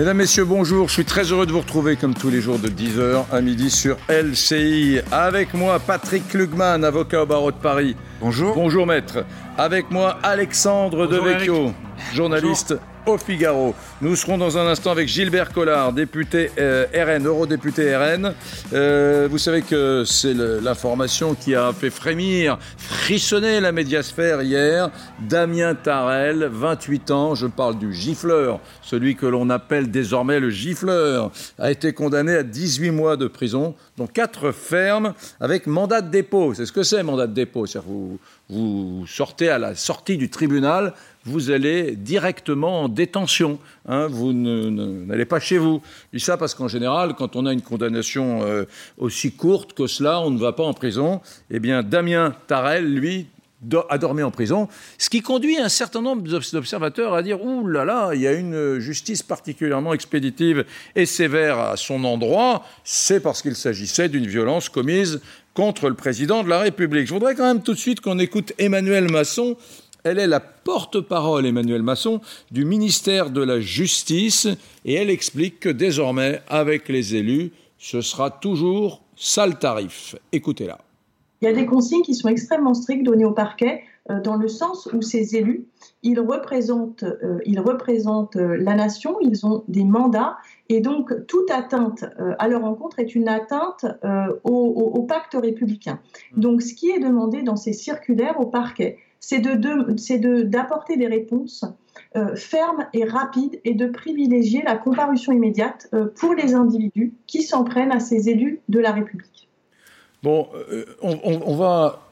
Mesdames, Messieurs, bonjour. Je suis très heureux de vous retrouver comme tous les jours de 10h à midi sur LCI. Avec moi, Patrick Klugman, avocat au barreau de Paris. Bonjour. Bonjour, maître. Avec moi, Alexandre Devecchio, journaliste au Figaro. Nous serons dans un instant avec Gilbert Collard, député euh, RN, eurodéputé RN. Euh, vous savez que c'est l'information qui a fait frémir, frissonner la médiasphère hier. Damien Tarel, 28 ans, je parle du gifleur, celui que l'on appelle désormais le gifleur, a été condamné à 18 mois de prison, dont 4 fermes, avec mandat de dépôt. C'est ce que c'est, mandat de dépôt. C'est-à-dire vous, vous sortez à la sortie du tribunal vous allez directement en détention. Hein, vous n'allez pas chez vous. Je dis ça parce qu'en général, quand on a une condamnation euh, aussi courte que cela, on ne va pas en prison. Eh bien, Damien Tarel, lui, a dormi en prison, ce qui conduit un certain nombre d'observateurs à dire Ouh là là, il y a une justice particulièrement expéditive et sévère à son endroit, c'est parce qu'il s'agissait d'une violence commise contre le président de la République. Je voudrais quand même tout de suite qu'on écoute Emmanuel Masson elle est la porte-parole, Emmanuel Masson, du ministère de la Justice et elle explique que désormais, avec les élus, ce sera toujours sale tarif. Écoutez-la. Il y a des consignes qui sont extrêmement strictes données au parquet euh, dans le sens où ces élus, ils représentent, euh, ils représentent euh, la nation, ils ont des mandats et donc toute atteinte à leur encontre est une atteinte au, pacte républicain. Donc ce qui est demandé dans ces circulaires au parquet, c'est d'apporter de, des réponses euh, fermes et rapides et de privilégier la comparution immédiate euh, pour les individus qui s'en prennent à ces élus de la République. Bon, euh, on, va.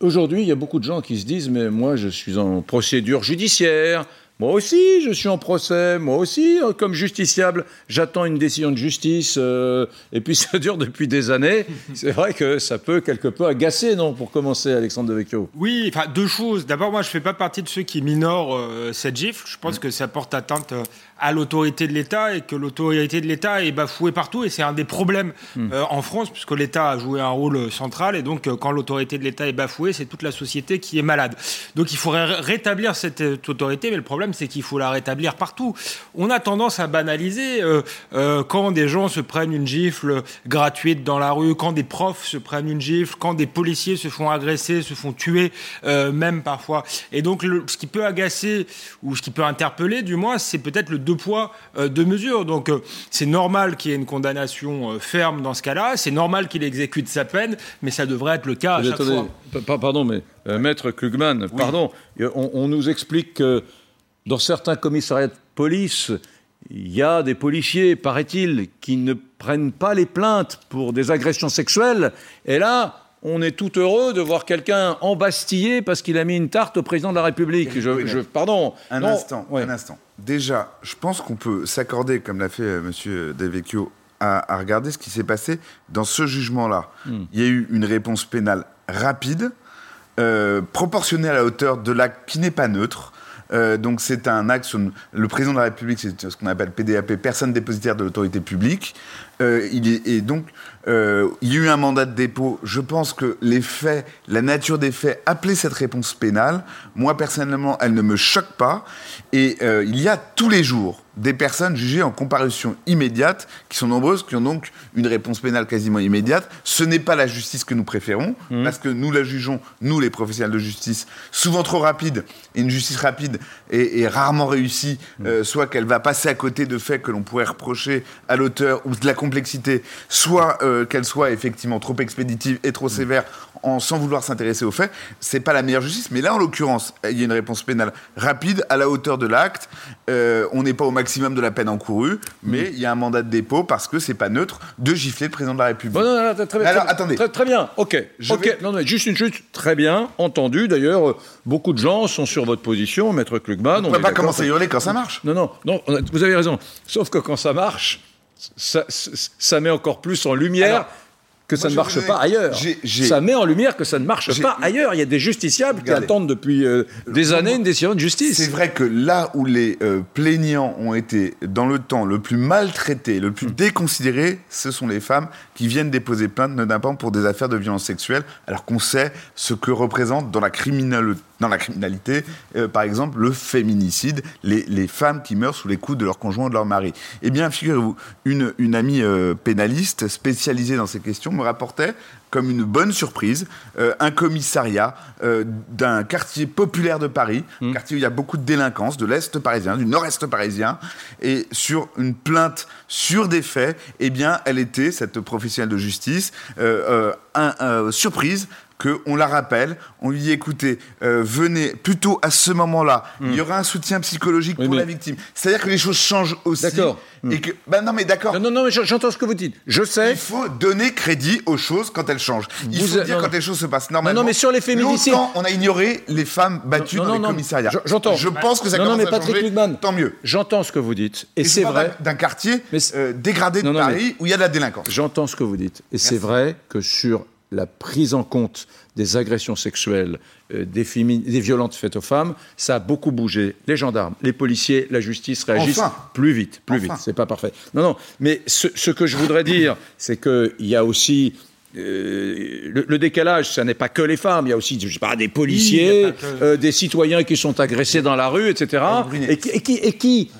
Aujourd'hui, il y a beaucoup de gens qui se disent Mais moi, je suis en procédure judiciaire, moi aussi, je suis en procès. Moi aussi, euh, comme justiciable, j'attends une décision de justice. Euh, et puis ça dure depuis des années. C'est vrai que ça peut quelque peu agacer, non Pour commencer, Alexandre Devecchio. Oui, enfin deux choses. D'abord, moi, je fais pas partie de ceux qui minorent euh, cette gifle. Je pense mm. que ça porte atteinte à l'autorité de l'État et que l'autorité de l'État est bafouée partout. Et c'est un des problèmes mm. en France, puisque l'État a joué un rôle central. Et donc, quand l'autorité de l'État est bafouée, c'est toute la société qui est malade. Donc, il faudrait rétablir cette autorité. Mais le problème c'est qu'il faut la rétablir partout. On a tendance à banaliser euh, euh, quand des gens se prennent une gifle gratuite dans la rue, quand des profs se prennent une gifle, quand des policiers se font agresser, se font tuer, euh, même parfois. Et donc, ce qui peut agacer ou ce qui peut interpeller, du moins, c'est peut-être le deux poids, deux mesures. Donc, c'est normal qu'il y ait une condamnation ferme dans ce cas-là. C'est normal qu'il exécute sa peine, mais ça devrait être le cas à chaque fois. Pardon, mais Maître Klugman, pardon, on, on, nous explique que dans certains commissariats de police, il y a des policiers, paraît-il, qui ne prennent pas les plaintes pour des agressions sexuelles. Et là, on est tout heureux de voir quelqu'un embastillé parce qu'il a mis une tarte au président de la République. Je, pardon. Un instant, un instant. Déjà, je pense qu'on peut s'accorder, comme l'a fait euh, M. Devecchio, à, regarder ce qui s'est passé dans ce jugement-là. Hmm. Il y a eu une réponse pénale rapide, euh, proportionnée à la hauteur de l'acte qui n'est pas neutre. Euh, donc c'est un acte sur le président de la République, c'est ce qu'on appelle PDAP, personne dépositaire de l'autorité publique. Euh, il est, et donc euh, il y a eu un mandat de dépôt. Je pense que les faits, la nature des faits appelait cette réponse pénale. Moi personnellement, elle ne me choque pas. Et il y a tous les jours des personnes jugées en comparution immédiate, qui sont nombreuses, qui ont donc une réponse pénale quasiment immédiate. Ce n'est pas la justice que nous préférons, mmh. parce que nous la jugeons, nous les professionnels de justice, souvent trop rapide. Et une justice rapide est, rarement réussie, mmh. euh, soit qu'elle va passer à côté de faits que l'on pourrait reprocher à l'auteur ou de la complexité, soit euh, qu'elle soit effectivement trop expéditive et trop mmh. sévère en, sans vouloir s'intéresser aux faits. C'est pas la meilleure justice, mais là en l'occurrence, il y a une réponse pénale rapide à la hauteur de l'acte. Euh, on n'est pas au maximum de la peine encourue, mais il y a un mandat de dépôt parce que c'est pas neutre de gifler le président de la République. non, non, très bien. Alors, attendez. Très, bien, ok. ok. Non, non, juste une chute, très bien, entendu. D'ailleurs, euh, beaucoup de gens sont sur votre position, Maître Klugman. On ne peut pas commencer à hurler quand ça marche. Non, non, non, vous avez raison. Sauf que quand ça marche, ça, ça met encore plus en lumière. Que ça ne marche pas ailleurs. Ça met en lumière que ça ne marche pas ailleurs. Il y a des justiciables qui attendent depuis euh, des années une décision de justice. C'est vrai que là où les euh, plaignants ont été, dans le temps, le plus maltraités, le plus hmm. déconsidérés, ce sont les femmes qui viennent déposer plainte, notamment pour des affaires de violence sexuelle, alors qu'on sait ce que représente dans la, dans la criminalité, euh, par exemple, le féminicide, les, les, femmes qui meurent sous les coups de leur conjoint ou de leur mari. Eh bien, figurez-vous, une, une amie pénaliste spécialisée dans ces questions me rapportait comme une bonne surprise euh, un commissariat euh, d'un quartier populaire de Paris, un mmh. quartier où il y a beaucoup de délinquance, de l'Est parisien, du Nord-Est parisien, et sur une plainte sur des faits, eh bien, elle était, cette professionnelle de justice, euh, un, surprise qu'on la rappelle, on lui dit écoutez, euh, venez plutôt à ce moment-là, il y hmm. aura un soutien psychologique pour la victime. C'est-à-dire que les choses changent aussi. D'accord. Et que, ben non, mais d'accord. Non, non, mais j'entends ce que vous dites. Je sais. Il faut donner crédit aux choses quand elles changent. Il faut dire quand les choses se passent normalement. Non, non, mais sur les féminicides. on a ignoré les femmes battues dans les commissariats. J'entends. Je pense que ça non, commence non, mais Patrick Lugman, Tant mieux. J'entends ce que vous dites. Et, c'est vrai. D'un quartier euh, dégradé de Paris où il y a de la délinquance. J'entends ce que vous dites. Et c'est vrai que sur la prise en compte des agressions sexuelles, euh, des, des, violentes faites aux femmes, ça a beaucoup bougé. Les gendarmes, les policiers, la justice réagissent plus vite, plus vite. C'est pas parfait. Non, non. Mais ce, que je voudrais dire, c'est qu'il y a aussi euh, le, décalage, ça n'est pas que les femmes, il y a aussi, je sais pas, des policiers, euh, des citoyens qui sont agressés dans la rue, etc. Et qui, et qui et qui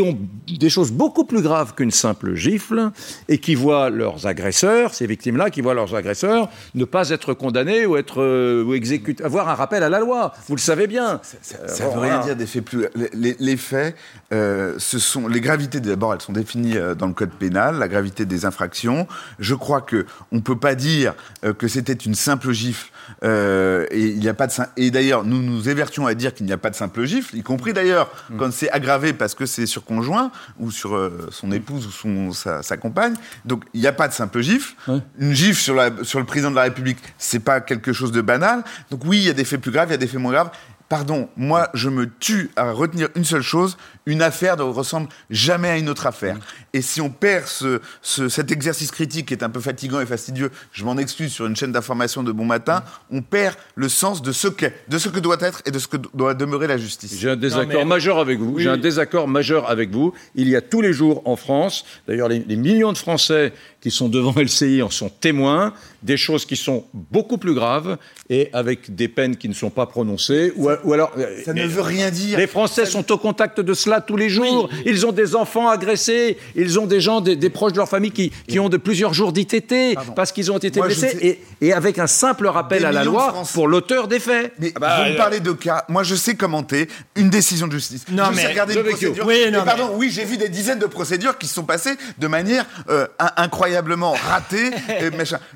ont des choses beaucoup plus graves qu'une simple gifle et qui voient leurs agresseurs, ces victimes-là, qui voient leurs agresseurs ne pas être condamnés ou être euh, ou exécutés, avoir un rappel à la loi. Vous le savez bien. Ça, ne veut rien dire des faits plus. Les, faits, euh, ce sont les gravités. D'abord, elles sont définies euh, dans le code pénal, la gravité des infractions. Je crois que on peut pas dire que c'était une simple gifle euh, et il n'y a pas de et d'ailleurs nous nous évertions à dire qu'il n'y a pas de simple gifle, y compris d'ailleurs mm. quand c'est aggravé parce que c'est sur conjoint ou sur euh, son épouse ou son sa, compagne. Donc il n'y a pas de simple gifle. Une gifle sur la sur le président de la République, c'est pas quelque chose de banal. Donc oui, il y a des faits plus graves, il y a des faits moins graves. Pardon, moi je me tue à retenir une seule chose, une affaire ne ressemble jamais à une autre affaire. Et si on perd ce, cet exercice critique qui est un peu fatigant et fastidieux, je m'en excuse sur une chaîne d'information de bon matin, on perd le sens de ce qu'est, de ce que doit être et de ce que doit demeurer la justice. J'ai un désaccord majeur avec vous. J'ai un désaccord majeur avec vous. Il y a tous les jours en France, d'ailleurs les, millions de Français qui sont devant LCI en sont témoins, des choses qui sont beaucoup plus graves et avec des peines qui ne sont pas prononcées. Ou, ou alors, ça ne veut rien dire. Les Français sont au contact de cela tous les jours. Ils ont des enfants agressés, ils ont des gens, des, proches de leur famille qui, qui ont de plusieurs jours d'ITT parce qu'ils ont été blessés. Et, et, avec un simple rappel à la loi pour l'auteur des faits. Mais ah bah, vous me euh, parlez de cas. Moi, je sais commenter une décision de justice. Non, je mais sais regarder une procédure. Oui, non, pardon, oui, j'ai vu des dizaines de procédures qui se sont passées de manière euh, incroyablement ratée, et,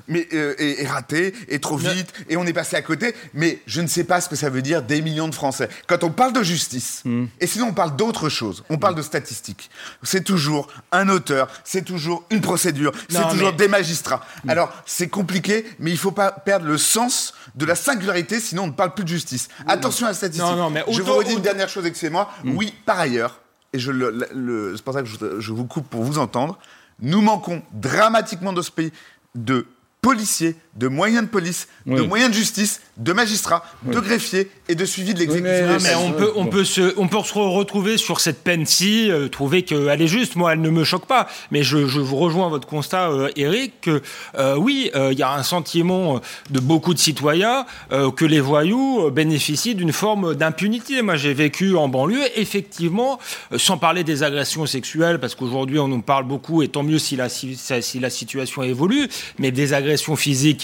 mais euh, et, ratée et trop vite, et on est passé à côté. Mais je ne sais pas ce que ça veut dire des millions de Français. Quand on parle de justice, hmm. et sinon on parle d'autre chose, on parle de statistiques. C'est toujours un auteur, c'est toujours une procédure, c'est toujours des magistrats. Alors, c'est compliqué, mais il ne faut pas perdre le sens de la singularité, sinon on ne parle plus de justice. Attention à la statistique. Non, mais je vous redis une dernière chose, excusez-moi. Oui, par ailleurs, et je le, c'est pour ça que je, je vous coupe pour vous entendre, nous manquons dramatiquement dans ce pays de policiers, de moyens de police, de moyens de justice, de magistrats, de greffiers et de suivi de l'exécution. mais, on peut, on peut se, on peut se retrouver sur cette peine-ci, euh, trouver qu'elle est juste. Moi, elle ne me choque pas, mais je, je vous rejoins votre constat, euh, Eric, que euh, oui, il y a un sentiment de beaucoup de citoyens que les voyous bénéficient d'une forme d'impunité. Moi, j'ai vécu en banlieue, effectivement, sans parler des agressions sexuelles, parce qu'aujourd'hui on en parle beaucoup, et tant mieux si la, si, si la situation évolue, mais des agressions physiques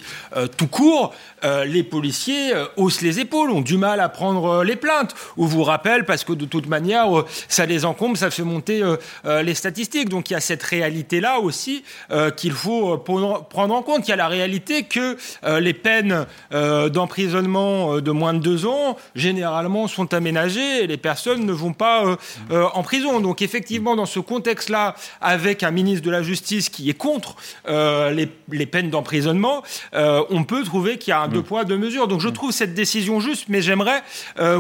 tout court, les policiers haussent les épaules, ont du mal à prendre euh, les plaintes, ou vous rappelle parce que de toute manière, euh, ça les encombre, ça fait monter euh, les statistiques. Donc il y a cette réalité-là aussi qu'il faut prendre en compte. Il y a la réalité que les peines d'emprisonnement de moins de deux ans, généralement, sont aménagées et les personnes ne vont pas en prison. Donc effectivement, dans ce contexte-là, avec un ministre de la Justice qui est contre les, peines d'emprisonnement, d'emprisonnement, on peut trouver qu'il y a un deux poids, deux mesures. Donc je trouve cette décision juste, mais j'aimerais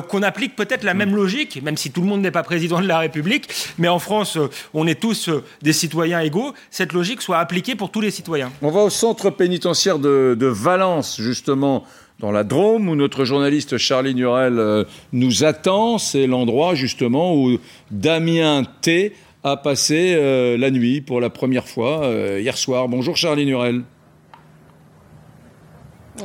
qu'on applique peut-être la même logique, même si tout le monde n'est pas président de la République, mais en France, on est tous des citoyens égaux, cette logique soit appliquée pour tous les citoyens. On va au centre pénitentiaire de, de Valence, justement dans la Drôme, où notre journaliste Charlie Nurel euh, nous attend. C'est l'endroit justement où Damien T a passé euh, la nuit pour la première fois euh, hier soir. Bonjour Charlie Nurel.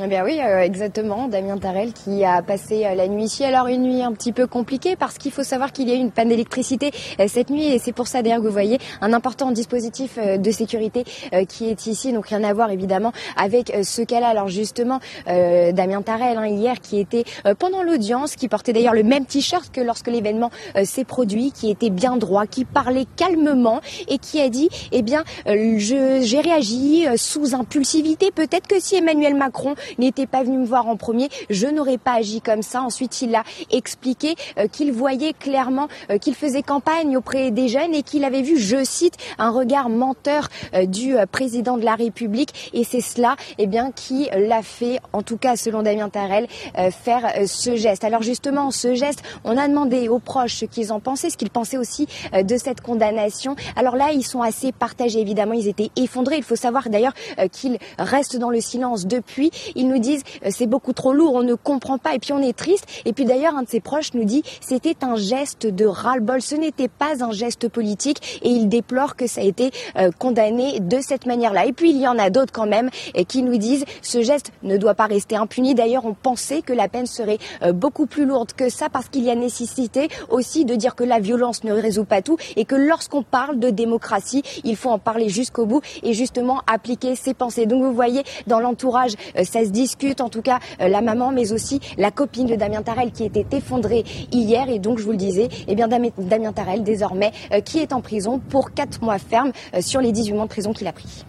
Eh bien oui, euh, exactement. Damien Tarel qui a passé euh, la nuit ici. Alors une nuit un petit peu compliquée parce qu'il faut savoir qu'il y a eu une panne d'électricité euh, cette nuit et c'est pour ça d'ailleurs que vous voyez un important dispositif de sécurité qui est ici. Donc rien à voir évidemment avec ce cas-là. Alors justement, Damien Tarel hein, hier qui était pendant l'audience, qui portait d'ailleurs le même t-shirt que lorsque l'événement s'est produit, qui était bien droit, qui parlait calmement et qui a dit, eh bien, j'ai réagi sous impulsivité. Peut-être que si Emmanuel Macron n'était pas venu me voir en premier, je n'aurais pas agi comme ça. Ensuite, il a expliqué euh, qu'il voyait clairement euh, qu'il faisait campagne auprès des jeunes et qu'il avait vu, je cite, un regard menteur euh, du président de la République. Et c'est cela, eh bien, qui l'a fait, en tout cas selon Damien Tarel, faire ce geste. Alors justement, ce geste, on a demandé aux proches ce qu'ils en pensaient, ce qu'ils pensaient aussi de cette condamnation. Alors là, ils sont assez partagés, évidemment, ils étaient effondrés. Il faut savoir d'ailleurs qu'ils restent dans le silence depuis. Ils nous disent euh, c'est beaucoup trop lourd, on ne comprend pas et puis on est triste. Et puis d'ailleurs, un de ses proches nous dit c'était un geste de ras-le-bol, ce n'était pas un geste politique et il déplore que ça a été euh, condamné de cette manière-là. Et puis il y en a d'autres quand même qui nous disent ce geste ne doit pas rester impuni. D'ailleurs, on pensait que la peine serait euh, beaucoup plus lourde que ça parce qu'il y a nécessité aussi de dire que la violence ne résout pas tout et que lorsqu'on parle de démocratie, il faut en parler jusqu'au bout et justement appliquer ses pensées. Donc vous voyez, dans l'entourage, se discute, en tout cas euh, la maman, mais aussi la copine de Damien Tarel qui était effondrée hier. Et donc, je vous le disais, eh bien, Damien Tarel, désormais, euh, qui est en prison pour 4 mois ferme euh, sur les 18 mois de prison qu'il a pris.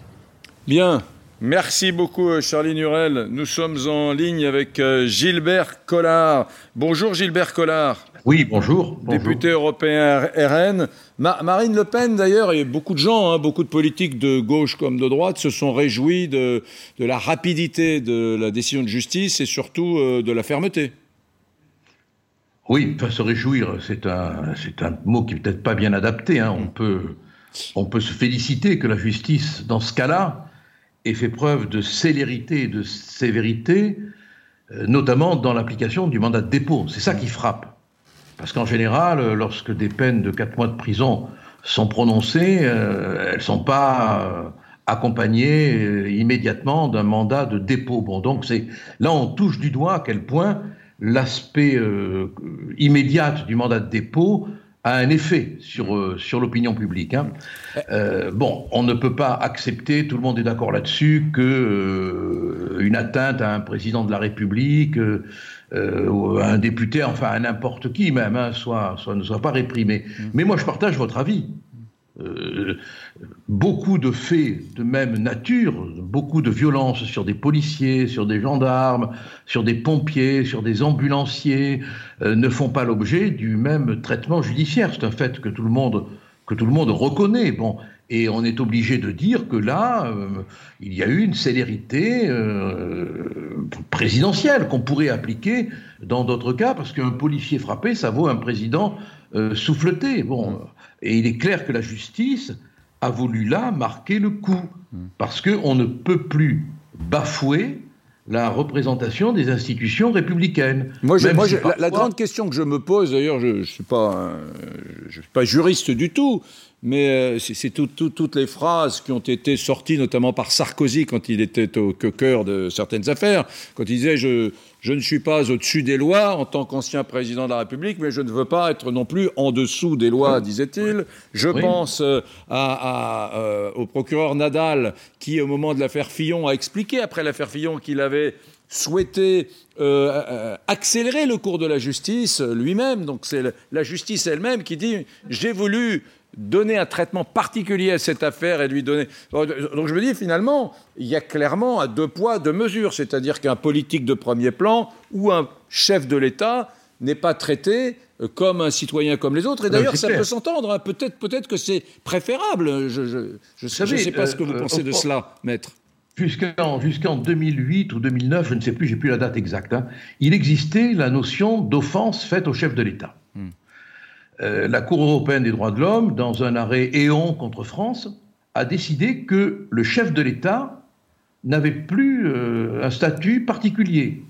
Bien. Merci beaucoup, Charlie Nurel. Nous sommes en ligne avec Gilbert Collard. Bonjour, Gilbert Collard. Oui, bonjour. Député européen RN. Marine Le Pen, d'ailleurs, et beaucoup de gens, hein, beaucoup de politiques de gauche comme de droite, se sont réjouis de, la rapidité de la décision de justice et surtout euh, de la fermeté. Oui, se réjouir, c'est un, mot qui n'est peut-être pas bien adapté. Hein. On, peut, on peut se féliciter que la justice, dans ce cas-là, ait fait preuve de célérité et de sévérité, euh, notamment dans l'application du mandat de dépôt. C'est ça qui frappe. Parce qu'en général, lorsque des peines de 4 mois de prison sont prononcées, euh, elles ne sont pas euh, accompagnées euh, immédiatement d'un mandat de dépôt. Bon, donc c'est là on touche du doigt à quel point l'aspect immédiat du mandat de dépôt a un effet sur, sur l'opinion publique. Hein. bon, on ne peut pas accepter, tout le monde est d'accord là-dessus, que une atteinte à un président de la République, euh, un député, enfin à n'importe qui même, hein, soit, soit, ne soit pas réprimé. Mm. Mais moi, je partage votre avis. Euh, beaucoup de faits de même nature, beaucoup de violences sur des policiers, sur des gendarmes, sur des pompiers, sur des ambulanciers, euh, ne font pas l'objet du même traitement judiciaire. C'est un fait que tout le monde que tout le monde reconnaît. Bon, et on est obligé de dire que là, euh, il y a eu une célérité euh, présidentielle qu'on pourrait appliquer dans d'autres cas, parce qu'un policier frappé, ça vaut un président euh, souffleté. Bon, et il est clair que la justice a voulu là marquer le coup, parce qu'on ne peut plus bafouer la représentation des institutions républiques. Moi, la, grande question que je me pose, d'ailleurs, je ne suis, pas, je suis pas juriste du tout, mais euh, c'est toutes les phrases qui ont été sorties, notamment par Sarkozy quand il était au cœur de certaines affaires, quand il disait je, je ne suis pas au-dessus des lois en tant qu'ancien président de la République, mais je ne veux pas être non plus en dessous des lois, disait-il. Je pense euh, à, euh, au procureur Nadal qui, au moment de l'affaire Fillon, a expliqué après l'affaire Fillon qu'il avait souhaité accélérer le cours de la justice lui-même. Donc c'est la justice elle-même qui dit j'ai voulu donner un traitement particulier à cette affaire et lui donner. Donc je me dis finalement, il y a clairement un deux poids, deux mesures, c'est-à-dire qu'un politique de premier plan ou un chef de l'État n'est pas traité euh, comme un citoyen comme les autres. Et d'ailleurs, ça peut s'entendre. Hein. Peut-être, peut-être que c'est préférable. Je ne sais pas ce que vous euh, pensez de cela, maître. jusqu'en jusqu'en 2008 ou 2009, je ne sais plus, j'ai plus la date exacte, hein, il existait la notion d'offense faite au chef de l'État. Hmm. Euh, la Cour européenne des droits de l'homme, dans un arrêt éon contre France, a décidé que le chef de l'État n'avait plus euh, un statut particulier,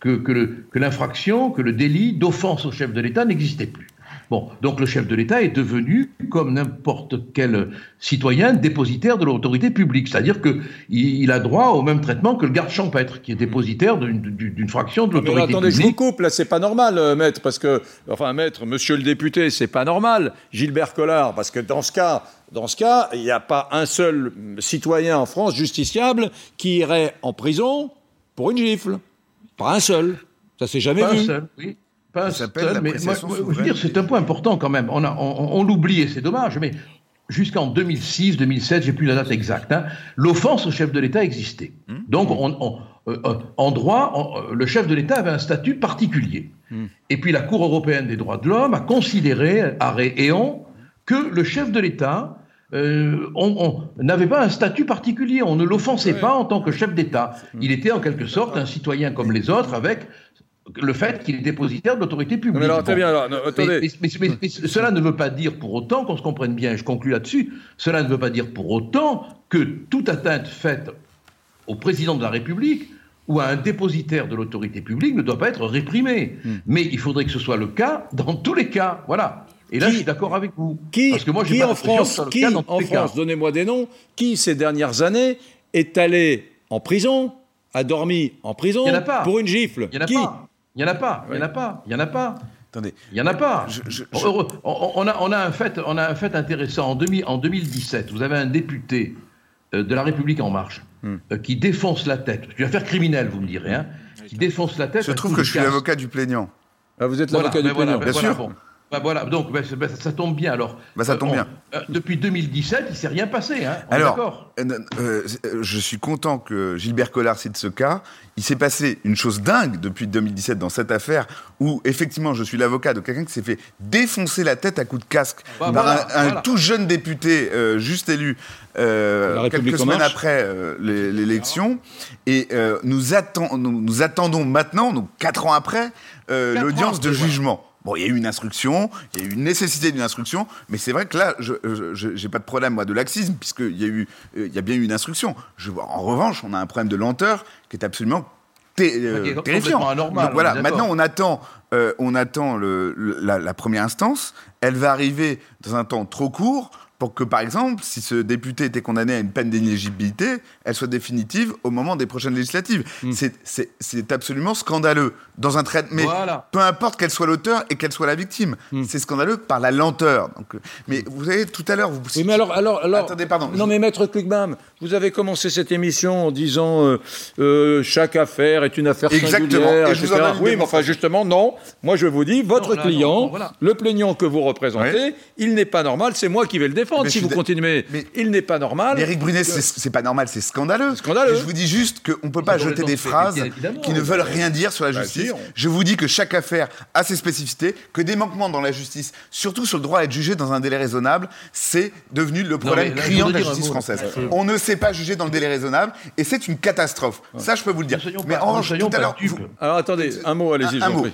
que, l'infraction, que le délit d'offense au chef de l'État n'existait plus. Bon, donc le chef de l'État est devenu, comme n'importe quel citoyen, dépositaire de l'autorité publique. C'est-à-dire qu'il il a droit au même traitement que le garde champêtre, qui est dépositaire d'une fraction de l'autorité publique. Attendez, je vous coupe, là, c'est pas normal, euh, maître, parce que, enfin, maître, monsieur le député, c'est pas normal, Gilbert Collard, parce que dans ce cas, dans ce cas, il n'y a pas un seul citoyen en France justiciable qui irait en prison pour une gifle. Pas un seul. Ça s'est jamais pas vu. Un seul, oui. Pas c'est un point important quand même. On, on, l'oublie et c'est dommage, mais jusqu'en 2006, 2007, j'ai plus la date exacte, hein, l'offense au chef de l'État existait. Hmm. Donc, on, euh, euh, en droit, euh, le chef de l'État avait un statut particulier. Hmm. Et puis la Cour européenne des droits de l'homme a considéré, arrêt éon, que le chef de l'État on n'avait pas un statut particulier, on ne l'offensait pas en tant que chef d'État. Hmm. Il était en quelque sorte un citoyen comme les autres avec le fait qu'il est dépositaire de l'autorité publique. Mais, alors, bien, alors, attendez. Mais, cela ne veut pas dire pour autant, qu'on se comprenne bien, je conclue là-dessus, cela ne veut pas dire pour autant que toute atteinte faite au président de la République ou à un dépositaire de l'autorité publique ne doit pas être réprimée. Hmm. Mais il faudrait que ce soit le cas dans tous les cas. Voilà. Et là, je suis d'accord avec vous. Qui, Parce que moi, qui en France, qui en France, donnez-moi des noms, qui ces dernières années est allé en prison, a dormi en prison pour une gifle? Il y en a pas. Il n'y en a pas, il n'y en a pas, il n'y en a pas. Attendez. Il n'y en a pas. On, a, on, a un fait, on a un fait intéressant. En, 2017, vous avez un député euh, de La République En Marche hmm. euh, qui défonce la tête. Tu vas faire criminel, vous me direz. Hein, qui défonce la tête. Je trouve que je suis l'avocat du plaignant. Ah, vous êtes l'avocat du plaignant, bien sûr. Bah, voilà, donc bah, bah, ça tombe bien alors. Bah, ça tombe euh, bien. Euh, depuis 2017, il ne s'est rien passé. Hein alors, euh, je suis content que Gilbert Collard cite ce cas. Il s'est passé une chose dingue depuis 2017 dans cette affaire où effectivement je suis l'avocat de quelqu'un qui s'est fait défoncer la tête à coups de casque par un, tout jeune député juste élu quelques semaines après l'élection. Et nous, attend, nous, attendons maintenant, donc quatre ans après, l'audience de jugement. Bon, il y a eu une instruction, il y a eu une nécessité d'une instruction, mais c'est vrai que là, je n'ai pas de problème, moi, de laxisme, puisqu'il y, a eu, euh, il y a bien eu une instruction. Je, en revanche, on a un problème de lenteur qui est absolument euh, terrifiant. Anormal, Donc voilà, maintenant, on attend, euh, on attend le, la, la première instance. Elle va arriver dans un temps trop court pour que, par exemple, si ce député était condamné à une peine d'inéligibilité, elle soit définitive au moment des prochaines législatives. Hmm. C'est absolument scandaleux. Dans un traitement, mais peu importe qu'elle soit l'auteur et qu'elle soit la victime, hmm. c'est scandaleux par la lenteur. Donc, mais vous savez, tout à l'heure, vous. Oui, mais alors, alors, alors. Attendez, pardon. Non, mais maître Klugman, vous avez commencé cette émission en disant euh, euh, chaque affaire est une affaire Exactement. singulière, et je vous en oui, mais enfin, justement, non. Moi, je vous dis, votre client, le plaignant que vous représentez, il n'est pas normal. C'est moi qui vais le défendre si vous continuez. Mais il n'est pas normal. Éric Brunet, c'est pas normal, c'est scandaleux. Scandaleux. je vous dis juste qu'on ne peut pas jeter des phrases qui ne veulent rien dire sur la bah, justice. Je vous dis que chaque affaire a ses spécificités, que des manquements dans la justice, surtout sur le droit à être jugé dans un délai raisonnable, c'est devenu le problème criant de la justice française. On ne sait pas juger dans le délai raisonnable et c'est une catastrophe. Ça, je peux vous le dire. Mais en revanche, tout à l'heure. Alors attendez, un mot, allez-y. Un, mot.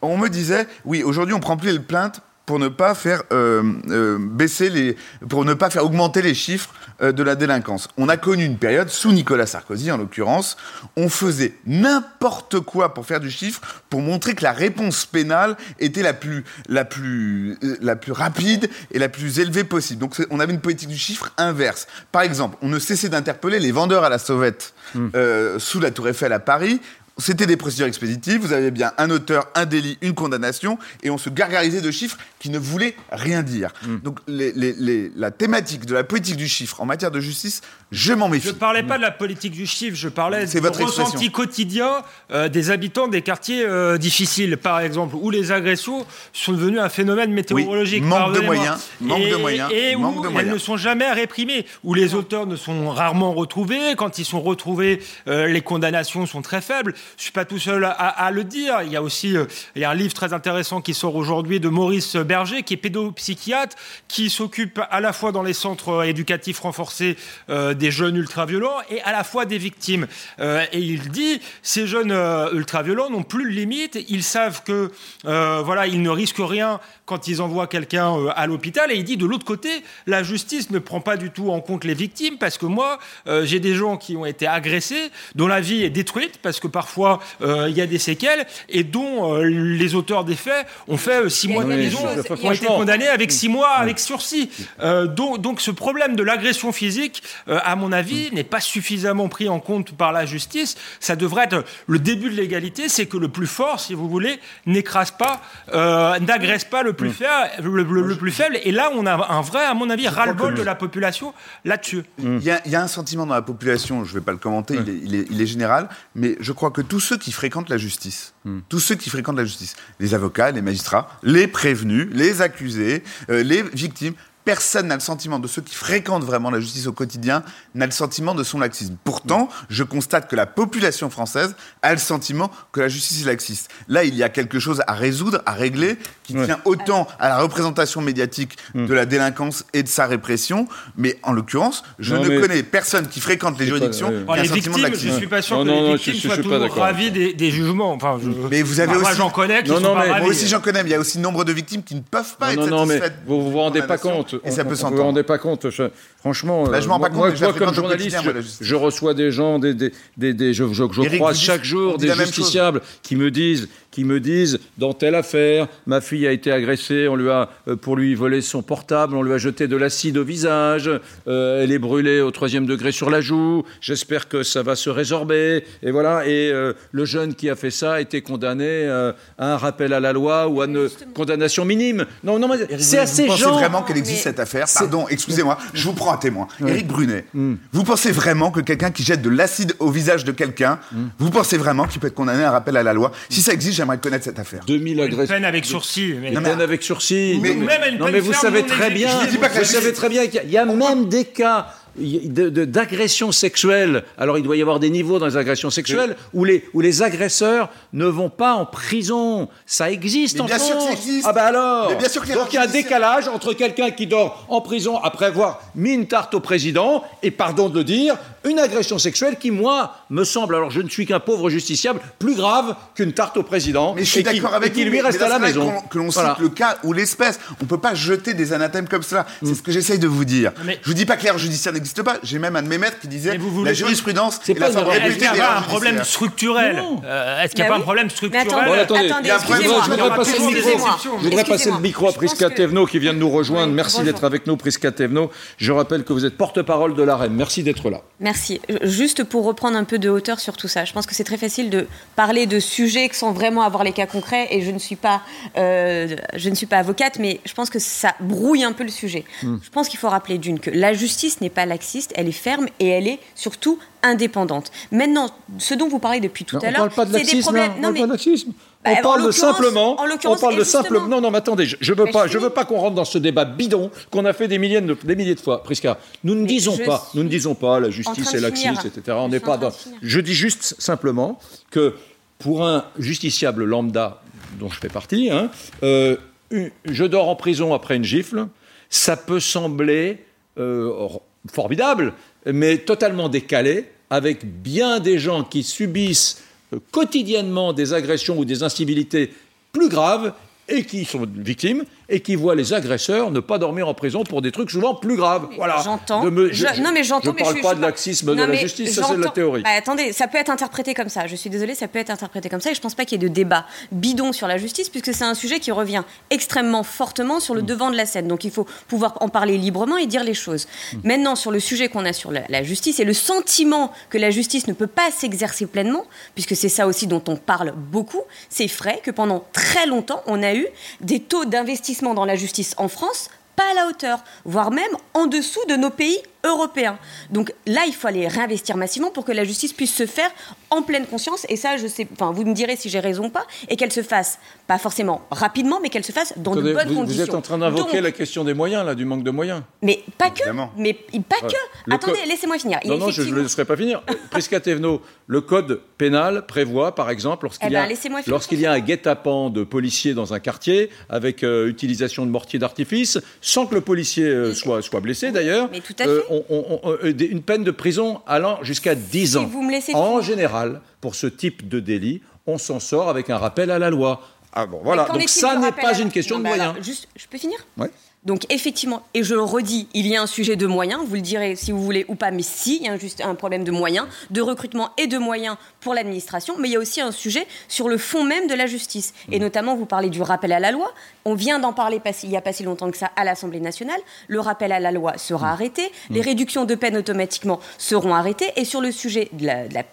On me disait, oui, aujourd'hui on prend plus les plaintes pour ne pas faire euh, euh, baisser les, pour ne pas faire augmenter les chiffres euh, de la délinquance. On a connu une période sous Nicolas Sarkozy en l'occurrence, on faisait n'importe quoi pour faire du chiffre, pour montrer que la réponse pénale était la plus la plus la plus rapide et la plus élevée possible. Donc on avait une politique du chiffre inverse. Par exemple, on ne cessait d'interpeller les vendeurs à la sauvette hmm. sous la Tour Eiffel à Paris c'était des procédures expéditives, vous avez bien un auteur, un délit, une condamnation, et on se gargarisait de chiffres qui ne voulaient rien dire. Hmm. Donc la thématique de la politique du chiffre en matière de justice, je m'en méfie. Je ne parlais pas de la politique du chiffre, je parlais du ressenti quotidien euh, des habitants des quartiers euh, difficiles, par exemple, où les agressions sont devenues un phénomène météorologique. manque de moyens, manque de moyens, et où elles ne sont jamais réprimées, où les auteurs ne sont rarement retrouvés, quand ils sont retrouvés, euh, les condamnations sont très faibles je suis pas tout seul à, le dire. Il y a aussi il y a un livre très intéressant qui sort aujourd'hui de Maurice Berger, qui est pédopsychiatre, qui s'occupe à la fois dans les centres éducatifs renforcés euh, des jeunes ultra-violents et à la fois des victimes. Euh, et il dit ces jeunes ultra-violents n'ont plus de limite. Ils savent que voilà, ils ne risquent rien quand ils envoient quelqu'un à l'hôpital. Et il dit de l'autre côté, la justice ne prend pas du tout en compte les victimes parce que moi, j'ai des gens qui ont été agressés, dont la vie est détruite parce que parfois euh, il y a des séquelles et dont euh, les auteurs des faits ont fait euh, six mois de prison, ont été condamnés avec six mois avec sursis. donc, donc ce problème de l'agression physique, à mon avis, n'est pas suffisamment pris en compte par la justice. Ça devrait être le début de l'égalité, c'est que le plus fort, si vous voulez, n'écrase pas, n'agresse pas le plus, faible, le, plus faible. Et là, on a un vrai, à mon avis, ras-le-bol de la population là-dessus. Il y, y, a un sentiment dans la population, je ne vais pas le commenter, il est, il est général, mais je crois que tous ceux qui fréquentent la justice, tous ceux qui fréquentent la justice, les avocats, les magistrats, les prévenus, les accusés, euh, les victimes, personne n'a le sentiment de ceux qui fréquentent vraiment la justice au quotidien n'a le sentiment de son laxisme. Pourtant, je constate que la population française a le sentiment que la justice est laxiste. Là, il y a quelque chose à résoudre, à régler, qui tient autant à la représentation médiatique mm. de la délinquance et de sa répression, mais en l'occurrence, je ne connais personne qui fréquente les juridictions qui a un sentiment de laxisme. Je suis pas sûr que les victimes soient toujours ravis des, jugements. Enfin, Mais vous avez aussi... Moi, j'en connais qui non, non, mais... Moi aussi, j'en connais, mais il y a aussi nombre de victimes qui ne peuvent pas être satisfaites. Vous vous rendez pas compte et ça peut s'entendre. Vous vous rendez pas compte. franchement, bah, je m'en moi, pas compte, moi, comme journaliste, je, reçois des gens, des, des, des, je, je, croise chaque jour des justiciables qui me disent qui me disent dans telle affaire, ma fille a été agressée, on lui a euh, pour lui voler son portable, on lui a jeté de l'acide au visage, euh, elle est brûlée au troisième degré sur la joue. J'espère que ça va se résorber. Et voilà. Et euh, le jeune qui a fait ça a été condamné à un rappel à la loi ou à une condamnation minime. Non, non, c'est assez Vous pensez vraiment qu'elle existe cette affaire Pardon, excusez-moi, je vous prends un témoin. Éric Brunet, hmm. vous pensez vraiment que quelqu'un qui jette de l'acide au visage de quelqu'un, hmm. vous pensez vraiment qu'il peut être condamné à un rappel à la loi Si ça existe, j'aimerais connaître cette affaire. 2000 agressions. Une peine avec sursis. Mais... Peine avec sursis. Mais, non, mais vous savez très bien, vous savez très bien qu'il y a même des cas d'agression sexuelle. Alors il doit y avoir des niveaux dans les agressions sexuelles où les, où les agresseurs ne vont pas en prison. Ça existe en bien France. Sûr que ça existe. Ah ben alors. bien sûr Donc il y a un décalage entre quelqu'un qui dort en prison après avoir mis une tarte au président et pardon de le dire, une agression sexuelle qui moi me semble alors je ne suis qu'un pauvre justiciable plus grave qu'une tarte au président. Mais je suis d'accord avec qui lui reste à la maison. Que l'on cite le cas ou l'espèce. On peut pas jeter des anathèmes comme cela. C'est mm. ce que j'essaye de vous dire. Mais... Je vous dis pas que l'air judiciaire n'existe pas. J'ai même un de mes maîtres qui disait vous la jurisprudence c'est pas Est-ce qu'il n'y a pas un problème structurel euh, Est-ce qu'il n'y a pas un problème structurel attendez, je voudrais passer le micro. À Prisca Thévenot qui vient de nous rejoindre. Merci d'être avec nous, Prisca Thévenot. Je rappelle que vous êtes porte-parole de l'AREM. Merci d'être là. Merci. Juste pour reprendre un peu de hauteur sur tout ça, je pense que c'est très facile de parler de sujets sans vraiment avoir les cas concrets. Et je ne suis pas, euh, je ne suis pas avocate, mais je pense que ça brouille un peu le sujet. Hmm. Je pense qu'il faut rappeler d'une que la justice n'est pas laxiste elle est ferme et elle est surtout indépendante. Maintenant, ce dont vous parlez depuis tout à l'heure, c'est des problèmes. Non, mais... Bah, on parle de simplement. On parle de simplement. Non, non, mais attendez, je, ne veux pas, je veux pas qu'on rentre dans ce débat bidon qu'on a fait des milliers de, des milliers de fois, Prisca. Nous ne disons pas, nous ne disons pas la justice est laxiste, etc. On n'est pas dans. Je dis juste simplement que pour un justiciable lambda dont je fais partie, hein, euh, je dors en prison après une gifle, ça peut sembler euh, formidable, mais totalement décalé, avec bien des gens qui subissent euh, quotidiennement des agressions ou des incivilités plus graves et qui sont victimes et qui voient les agresseurs ne pas dormir en prison pour des trucs souvent plus graves. Voilà. J'entends. non, mais j'entends. Je ne parle pas de laxisme de la justice, ça c'est de la théorie. Bah, attendez, ça peut être interprété comme ça. Je suis désolée, ça peut être interprété comme ça. Et je ne pense pas qu'il y ait de débat bidon sur la justice, puisque c'est un sujet qui revient extrêmement fortement sur le mm. devant de la scène. Donc il faut pouvoir en parler librement et dire les choses. Mm. Maintenant, sur le sujet qu'on a sur la, la justice et le sentiment que la justice ne peut pas s'exercer pleinement, puisque c'est ça aussi dont on parle beaucoup, c'est vrai que pendant très longtemps, on a eu des taux d'investissement dans la justice en France pas à la hauteur, voire même en dessous de nos pays européen. Donc là, il faut aller réinvestir massivement pour que la justice puisse se faire en pleine conscience. Et ça, je sais, enfin, vous me direz si j'ai raison ou pas, et qu'elle se fasse pas forcément rapidement, mais qu'elle se fasse dans de bonnes vous, conditions. Vous êtes en train d'invoquer la question des moyens, là, du manque de moyens. Mais pas que. Mais pas que. Attendez, laissez-moi finir. Non, non, je ne le laisserai pas finir. Prisca Thévenot, le code pénal prévoit, par exemple, lorsqu'il eh y a, ben, lorsqu'il y a un guet-apens de policiers dans un quartier, avec euh, utilisation de mortiers d'artifice, sans que le policier euh, soit, soit blessé d'ailleurs, euh, une peine de prison allant jusqu'à 10 ans. Vous me laissez en général, pour ce type de délit, on s'en sort avec un rappel à la loi. Ah bon, voilà. Donc ça n'est pas une question de moyens. juste, je peux finir? Ouais. Donc effectivement, et je le redis, il y a un sujet de moyens, vous le direz si vous voulez ou pas, mais si, il y a juste un problème de moyens, de recrutement et de moyens pour l'administration, mais il y a aussi un sujet sur le fond même de la justice. Et mmh. notamment, vous parlez du rappel à la loi, on vient d'en parler il n'y a pas si longtemps que ça à l'Assemblée nationale, le rappel à la loi sera mmh. arrêté, les mmh. réductions de peine automatiquement seront arrêtées, et sur le sujet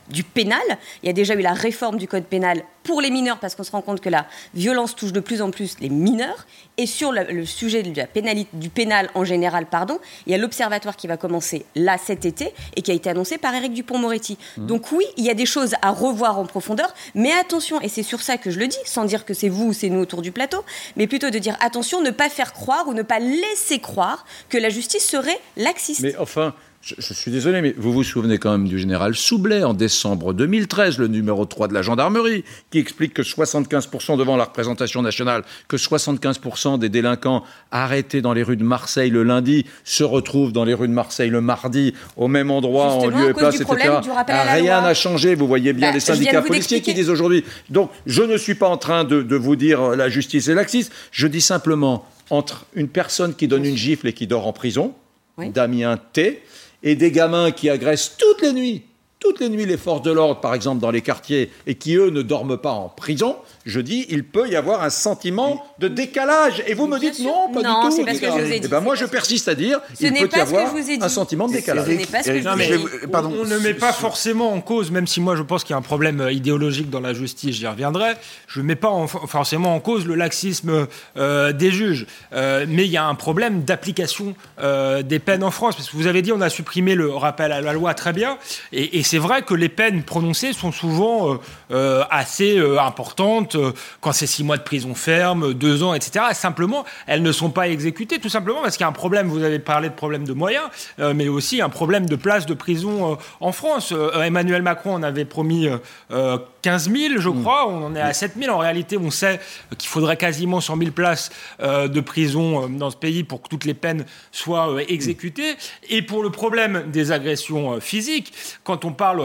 du pénal, il y a déjà eu la réforme du code pénal pour les mineurs, parce qu'on se rend compte que la violence touche de plus en plus les mineurs, et sur le, sujet de la pénalité, du pénal en général, pardon, il y a l'observatoire qui va commencer là cet été et qui a été annoncé par Éric Dupont-Moretti. Mmh. Donc oui, il y a des choses à revoir en profondeur, mais attention, et c'est sur ça que je le dis, sans dire que c'est vous ou c'est nous autour du plateau, mais plutôt de dire attention, ne pas faire croire ou ne pas laisser croire que la justice serait laxiste. Mais enfin, je, suis désolé, mais vous vous souvenez quand même du général Soublet en décembre 2013, le numéro 3 de la gendarmerie, qui explique que 75% devant la représentation nationale, que 75% des délinquants arrêtés dans les rues de Marseille le lundi se retrouvent dans les rues de Marseille le mardi, au même endroit, en lieu et place, etc. Rien n'a changé. Vous voyez bien bah, les syndicats policiers qui disent aujourd'hui. Donc, je ne suis pas en train de, de vous dire euh, la justice est laxiste. Je dis simplement entre une personne qui donne une gifle et qui dort en prison, Damien T, et des gamins qui agressent toutes les nuits, toutes les nuits les forces de l'ordre, par exemple, dans les quartiers, et qui, eux, ne dorment pas en prison, je dis, il peut y avoir un sentiment de décalage. Et vous me dites non, pas non, du tout. Pas ce que je vous ai dit. Eh ben moi, je persiste à dire, ce il peut y avoir un sentiment de décalage. Ce n'est pas ce que je vous ai dit. Pardon, on, ne met pas forcément en cause, même si moi je pense qu'il y a un problème euh, idéologique dans la justice, j'y reviendrai, je ne mets pas forcément en cause le laxisme euh, des juges. Euh, mais il y a un problème d'application des peines en France. Parce que vous avez dit, on a supprimé le rappel à la loi très bien. Et, et c'est vrai que les peines prononcées sont souvent assez importantes quand c'est six mois de prison ferme, deux ans, etc. Simplement, elles ne sont pas exécutées, tout simplement parce qu'il y a un problème. Vous avez parlé de problème de moyens, euh, mais aussi un problème de place de prison euh, en France. Euh, Emmanuel Macron en avait promis 15 000, je mm. crois. On en est à 7 000. En réalité, on sait qu'il faudrait quasiment 100 000 places de prison dans ce pays pour que toutes les peines soient exécutées. Et pour le problème des agressions physiques, quand on parle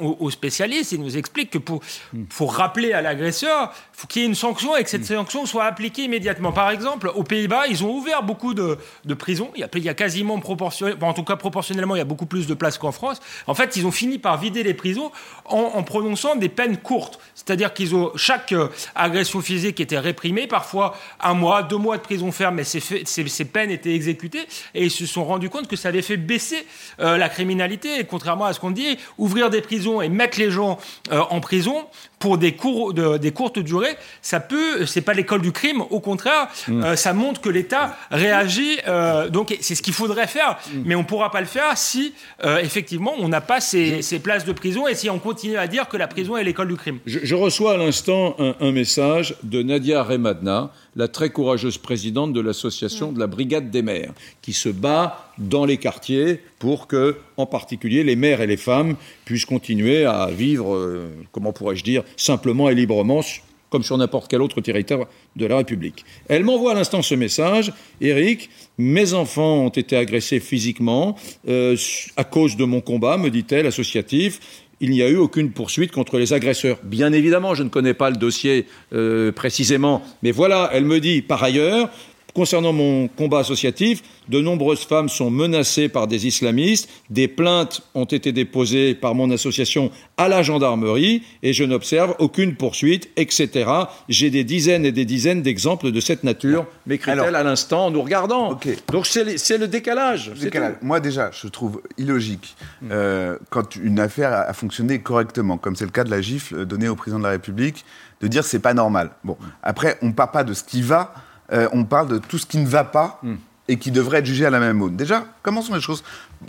aux, spécialistes, ils nous expliquent que pour, mm. pour rappeler à l'agresseur, faut qu'il y ait une sanction et que cette mm. sanction soit appliquée immédiatement. Par exemple, aux Pays-Bas, ils ont ouvert beaucoup de, prisons. Il y, a, il y a quasiment proportionnellement, en tout cas proportionnellement, il y a beaucoup plus de places qu'en France. En fait, ils ont fini par vider les prisons en, prononçant des peines courtes. C'est-à-dire qu'ils ont chaque euh, agression physique était réprimée, parfois un mois, deux mois de prison ferme, mais ces, ces, peines étaient exécutées et ils se sont rendus compte que ça avait fait baisser euh, la criminalité. Et contrairement à ce qu'on dit, ouvrir des prisons et mettre les gens euh, en prison pour des, cours de, des courtes durées, ça peut, c'est pas l'école du crime, au contraire, mm. euh, ça montre que l'État réagit. Donc c'est ce qu'il faudrait faire, mm. mais on pourra pas le faire si effectivement on n'a pas ces, ces, places de prison et si on continue à dire que la prison est l'école du crime. Je, je, reçois à l'instant un, un, message de Nadia Remadna, la très courageuse présidente de l'association de la Brigade des maires, qui se bat dans les quartiers pour que, en particulier, les mères et les femmes puissent continuer à vivre, euh, comment pourrais-je dire, simplement et librement, comme sur n'importe quel autre territoire de la République. Elle m'envoie à l'instant ce message. Eric, mes enfants ont été agressés physiquement euh, à cause de mon combat, me dit-elle, associatif il n'y a eu aucune poursuite contre les agresseurs. Bien évidemment, je ne connais pas le dossier euh, précisément, mais voilà, elle me dit par ailleurs, Concernant mon combat associatif, de nombreuses femmes sont menacées par des islamistes, des plaintes ont été déposées par mon association à la gendarmerie et je n'observe aucune poursuite, etc. J'ai des dizaines et des dizaines d'exemples de cette nature, m'écrit-elle à l'instant en nous regardant. Donc c'est le décalage. Moi déjà, je trouve illogique euh, quand une affaire a fonctionné correctement, comme c'est le cas de la gifle donnée au président de la République, de dire c'est pas normal. Bon, après on ne part pas de ce qui va. Euh, on parle de tout ce qui ne va pas. Hmm. et qui devraient être jugés à la même aune. Déjà, commençons les choses.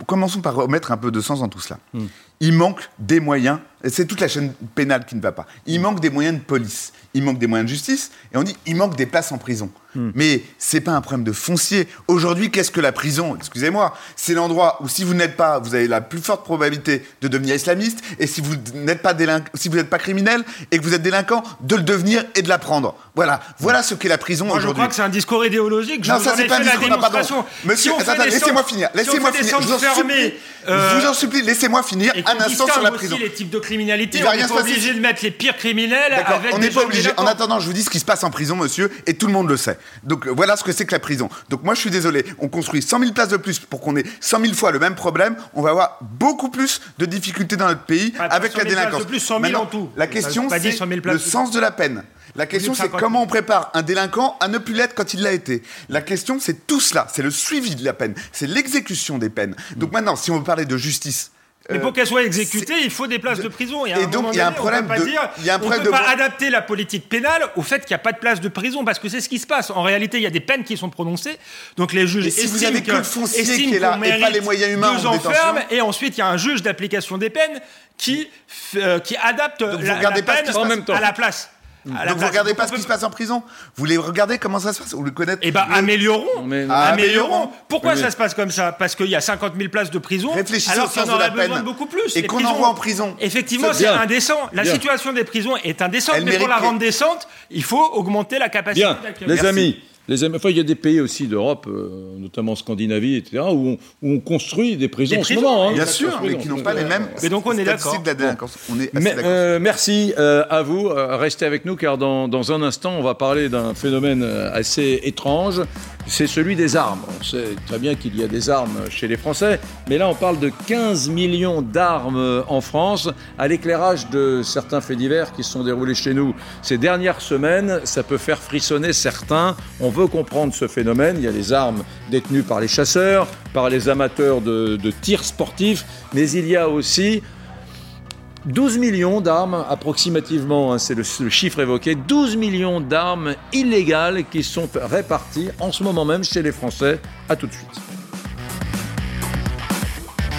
Commençons par remettre un peu de sens dans tout cela. Hmm. Il manque des moyens, c'est toute la chaîne pénale qui ne va pas. Il manque des moyens de police, il manque des moyens de justice, et on dit il manque des places en prison. Hmm. Mais c'est pas un problème de foncier. Aujourd'hui, qu'est-ce que la prison Excusez-moi, c'est l'endroit où si vous n'êtes pas, vous avez la plus forte probabilité de devenir islamiste, et si vous n'êtes pas si vous n'êtes pas criminel et que vous êtes délinquant, de le devenir et de l'apprendre. Voilà, voilà ce qu'est la prison Moi, je aujourd'hui. crois que c'est un discours idéologique. Je Non, ça c'est pas un discours. non, pardon. Monsieur, Si laissez-moi finir. Laissez-moi finir. Je vous en supplie. euh, Je vous en supplie. Laissez-moi finir Et un qu'on instant sur la prison. aussi les types de criminalité. Il va On rien n'est pas obligé de mettre les pires criminels avec on des n'est pas obligé. En attendant, je vous dis ce qui se passe en prison, monsieur, et tout le monde le sait. Donc euh, voilà ce que c'est que la prison. Donc moi, je suis désolé. On construit 100 000 places de plus pour qu'on ait 100 000 fois le même problème. On va avoir beaucoup plus de difficultés dans notre pays Ah, avec 100 la 000 places délinquance. de plus, 100 000 Maintenant, en tout. La question, c'est 100 000 places le sens de la peine. La question, c'est 50 000. comment on prépare un délinquant à ne plus l'être quand il l'a été. La question, c'est tout cela. C'est le suivi de la peine. C'est l'exécution des peines. Donc maintenant, si on veut parler de justice. Mais euh, pour qu'elles soient exécutées, il faut des places de prison. Et, donc, il y a un on problème peut de- il y a un on problème peut de pas adapter la politique pénale au fait qu'il n'y a pas de place de prison, parce que c'est ce qui se passe. En réalité, il y a des peines qui sont prononcées. Donc les juges Et si vous avez que le foncier qui est là et pas les moyens humains deux en ans détention. ferme, et ensuite il y a un juge d'application des peines qui euh, qui adapte vous la, la peine En même temps. à la place. À la Donc vous regardez pas ce qui se passe en prison Vous les regardez comment ça se passe Vous le connaissez Eh ben, améliorons. Mais- Ah, améliorons. améliorons. Pourquoi Oui, ça se passe comme ça Parce qu'il y a 50 000 places de prison. Réfléchissez alors au qu'il y sens en de la aurait besoin peine. de beaucoup plus. Et Les qu'on prisons- envoie en prison. Effectivement, C'est c'est bien. indécent. La Bien. situation des prisons est indécente, Elle mais pour mérite la que- rendre décente, il faut augmenter la capacité Bien, d'accueil. les amis. Les amis, enfin, il y a des pays aussi d'Europe, euh, notamment en Scandinavie, etc., où on, où on construit des prisons Des en ce moment. hein. Bien sûr, mais qui n'ont pas les mêmes Mais donc, on est d'accord. euh, merci euh, à vous. Euh, restez avec nous car dans, dans un instant, on va parler d'un phénomène assez étrange. C'est celui des armes. On sait très bien qu'il y a des armes chez les Français, mais là, on parle de 15 millions d'armes en France, à l'éclairage de certains faits divers qui se sont déroulés chez nous ces dernières semaines. Ça peut faire frissonner certains. On veut comprendre ce phénomène. Il y a les armes détenues par les chasseurs, par les amateurs de, tir sportif, mais il y a aussi 12 millions d'armes approximativement, hein, c'est le, le chiffre évoqué, 12 millions d'armes illégales qui sont réparties en ce moment même chez les Français. À tout de suite.